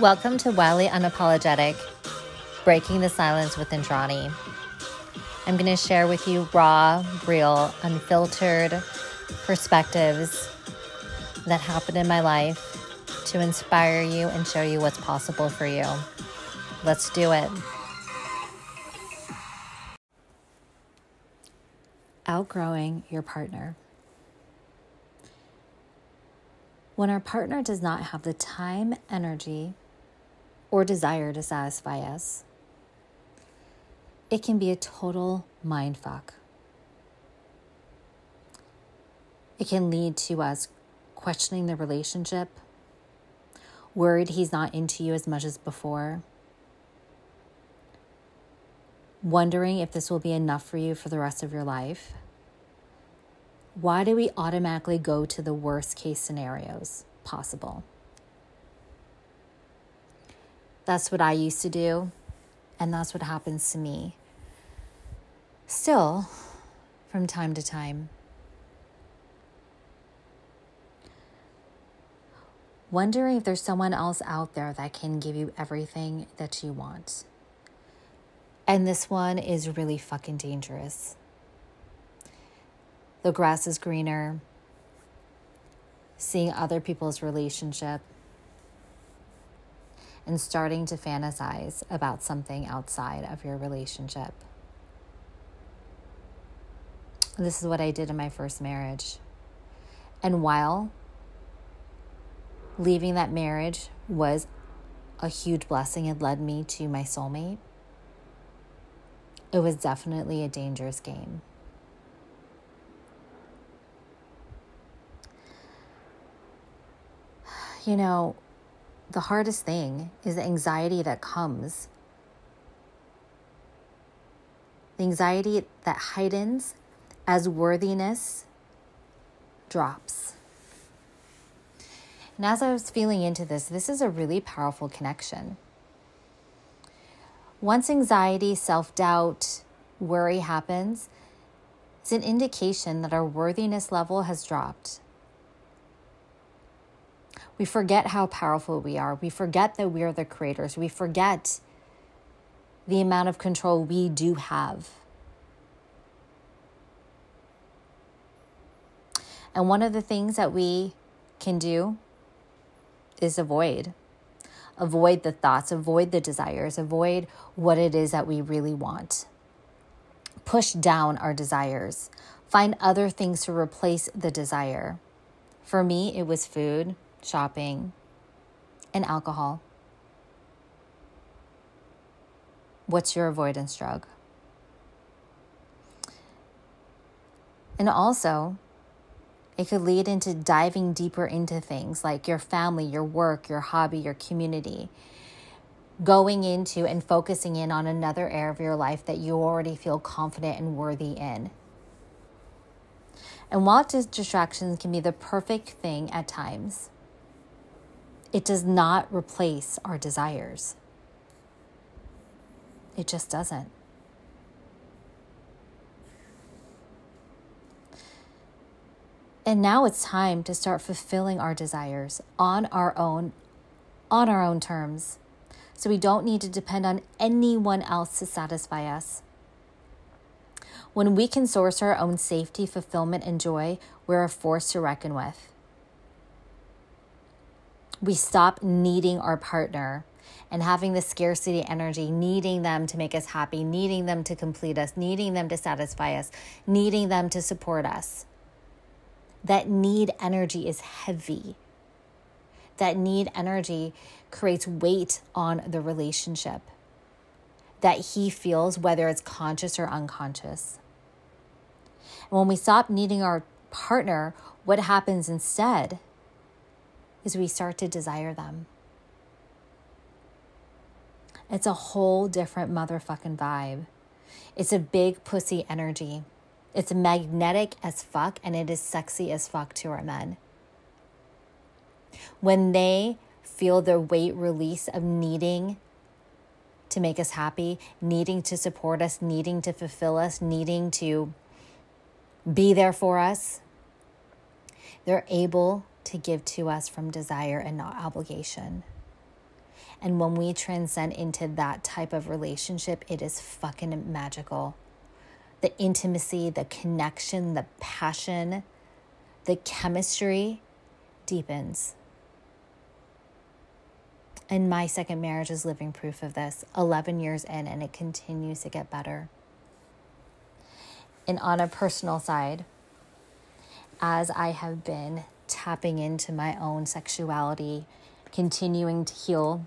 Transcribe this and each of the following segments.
Welcome to Wildly Unapologetic, Breaking the Silence with Indrani. I'm going to share with you raw, real, unfiltered perspectives that happened in my life to inspire you and show you what's possible for you. Let's do it. Outgrowing your partner. When our partner does not have the time, energy, or desire to satisfy us, it can be a total mind fuck. It can lead to us questioning the relationship, worried he's not into you as much as before, wondering if this will be enough for you for the rest of your life why do we automatically go to the worst case scenarios possible? That's what I used to do, and that's what happens to me. Still, from time to time. Wondering if there's someone else out there that can give you everything that you want. And this one is really fucking dangerous the grass is greener, seeing other people's relationship, and starting to fantasize about something outside of your relationship. This is what I did in my first marriage. And while leaving that marriage was a huge blessing, it led me to my soulmate. It was definitely a dangerous game. you know, the hardest thing is the anxiety that comes. The anxiety that heightens as worthiness drops. And as I was feeling into this, this is a really powerful connection. Once anxiety, self doubt, worry happens, it's an indication that our worthiness level has dropped. We forget how powerful we are. We forget that we are the creators. We forget the amount of control we do have. And one of the things that we can do is avoid. Avoid the thoughts, avoid the desires, avoid what it is that we really want. Push down our desires. Find other things to replace the desire. For me, it was food shopping, and alcohol. What's your avoidance drug? And also, it could lead into diving deeper into things like your family, your work, your hobby, your community. Going into and focusing in on another area of your life that you already feel confident and worthy in. And while distractions can be the perfect thing at times, it does not replace our desires. It just doesn't. And now it's time to start fulfilling our desires on our own on our own terms. So we don't need to depend on anyone else to satisfy us. When we can source our own safety, fulfillment, and joy, we're a force to reckon with we stop needing our partner and having the scarcity energy, needing them to make us happy, needing them to complete us, needing them to satisfy us, needing them to support us. That need energy is heavy. That need energy creates weight on the relationship that he feels, whether it's conscious or unconscious. And when we stop needing our partner, what happens instead is we start to desire them. It's a whole different motherfucking vibe. It's a big pussy energy. It's magnetic as fuck and it is sexy as fuck to our men. When they feel the weight release of needing to make us happy, needing to support us, needing to fulfill us, needing to be there for us, they're able to give to us from desire and not obligation. And when we transcend into that type of relationship, it is fucking magical. The intimacy, the connection, the passion, the chemistry deepens. And my second marriage is living proof of this 11 years in, and it continues to get better. And on a personal side, as I have been tapping into my own sexuality, continuing to heal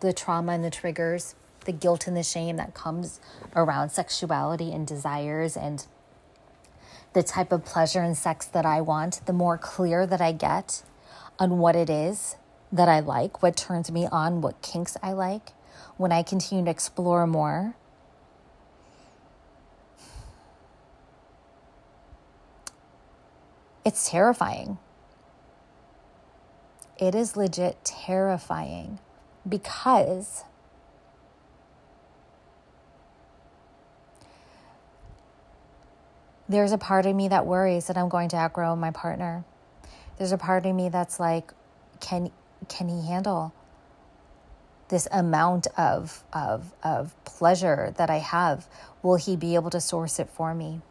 the trauma and the triggers, the guilt and the shame that comes around sexuality and desires and the type of pleasure and sex that I want, the more clear that I get on what it is that I like, what turns me on, what kinks I like, when I continue to explore more, it's terrifying. It is legit terrifying because there's a part of me that worries that I'm going to outgrow my partner. There's a part of me that's like, can can he handle this amount of of of pleasure that I have? Will he be able to source it for me?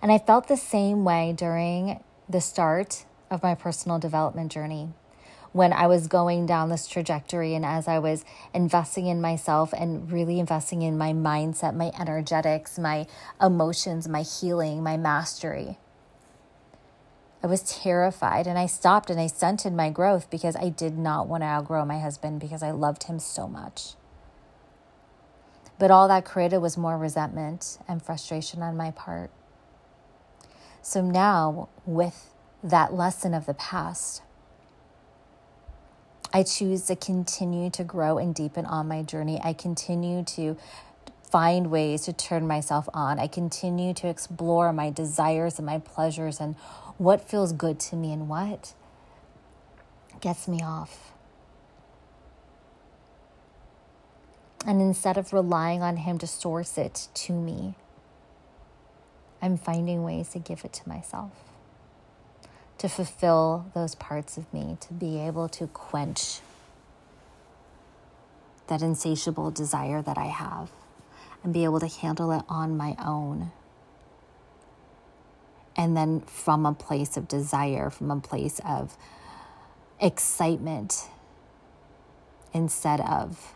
And I felt the same way during the start of my personal development journey when I was going down this trajectory and as I was investing in myself and really investing in my mindset, my energetics, my emotions, my healing, my mastery. I was terrified and I stopped and I stunted my growth because I did not want to outgrow my husband because I loved him so much. But all that created was more resentment and frustration on my part. So now, with that lesson of the past, I choose to continue to grow and deepen on my journey. I continue to find ways to turn myself on. I continue to explore my desires and my pleasures and what feels good to me and what gets me off. And instead of relying on Him to source it to me, I'm finding ways to give it to myself to fulfill those parts of me, to be able to quench that insatiable desire that I have and be able to handle it on my own. And then from a place of desire, from a place of excitement instead of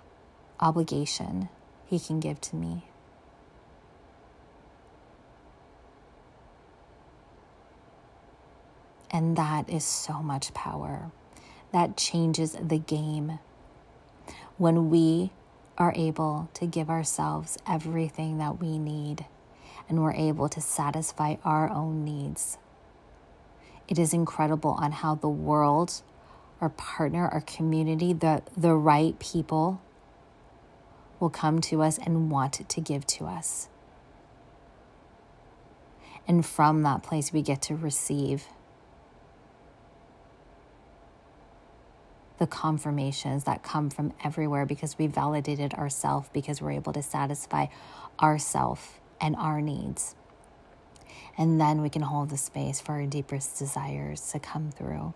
obligation, He can give to me. And that is so much power. That changes the game. When we are able to give ourselves everything that we need and we're able to satisfy our own needs. It is incredible on how the world, our partner, our community, the, the right people will come to us and want to give to us. And from that place, we get to receive the confirmations that come from everywhere because we validated ourself because we're able to satisfy ourself and our needs. And then we can hold the space for our deepest desires to come through.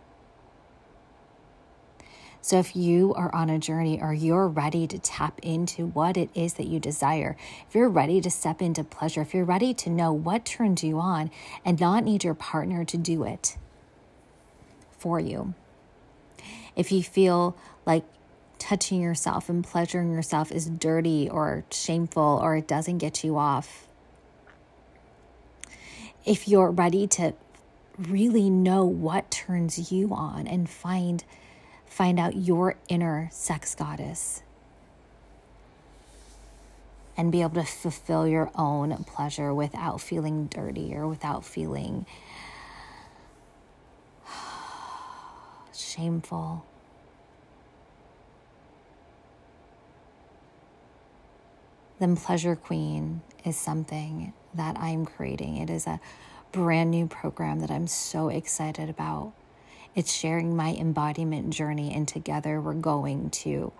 So, if you are on a journey or you're ready to tap into what it is that you desire, if you're ready to step into pleasure, if you're ready to know what turns you on and not need your partner to do it for you, if you feel like touching yourself and pleasuring yourself is dirty or shameful or it doesn't get you off, if you're ready to really know what turns you on and find find out your inner sex goddess and be able to fulfill your own pleasure without feeling dirty or without feeling shameful. Then Pleasure Queen is something that I'm creating. It is a brand new program that I'm so excited about. It's sharing my embodiment journey, and together we're going to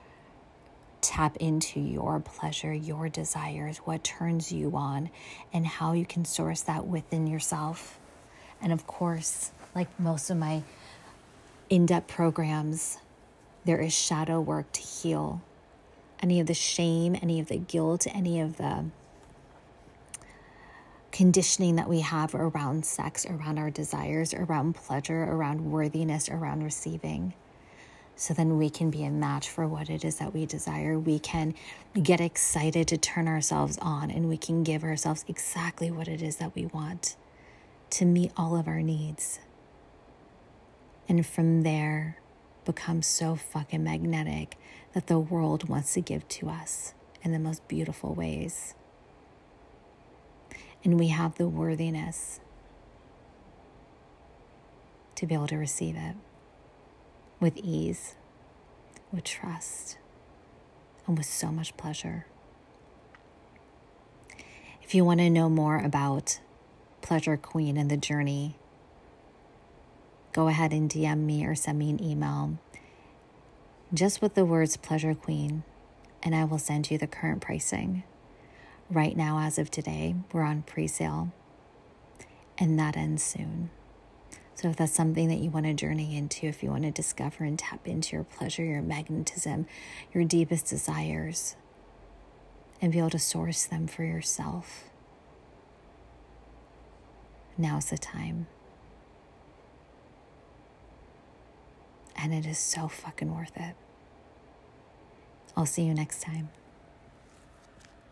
tap into your pleasure, your desires, what turns you on, and how you can source that within yourself. And of course, like most of my in depth programs, there is shadow work to heal any of the shame, any of the guilt, any of the conditioning that we have around sex, around our desires, around pleasure, around worthiness, around receiving. So then we can be a match for what it is that we desire. We can get excited to turn ourselves on and we can give ourselves exactly what it is that we want to meet all of our needs. And from there, become so fucking magnetic that the world wants to give to us in the most beautiful ways and we have the worthiness to be able to receive it with ease, with trust, and with so much pleasure. If you want to know more about Pleasure Queen and the journey, go ahead and DM me or send me an email just with the words Pleasure Queen, and I will send you the current pricing. Right now, as of today, we're on pre sale, and that ends soon. So, if that's something that you want to journey into, if you want to discover and tap into your pleasure, your magnetism, your deepest desires, and be able to source them for yourself, now's the time. And it is so fucking worth it. I'll see you next time.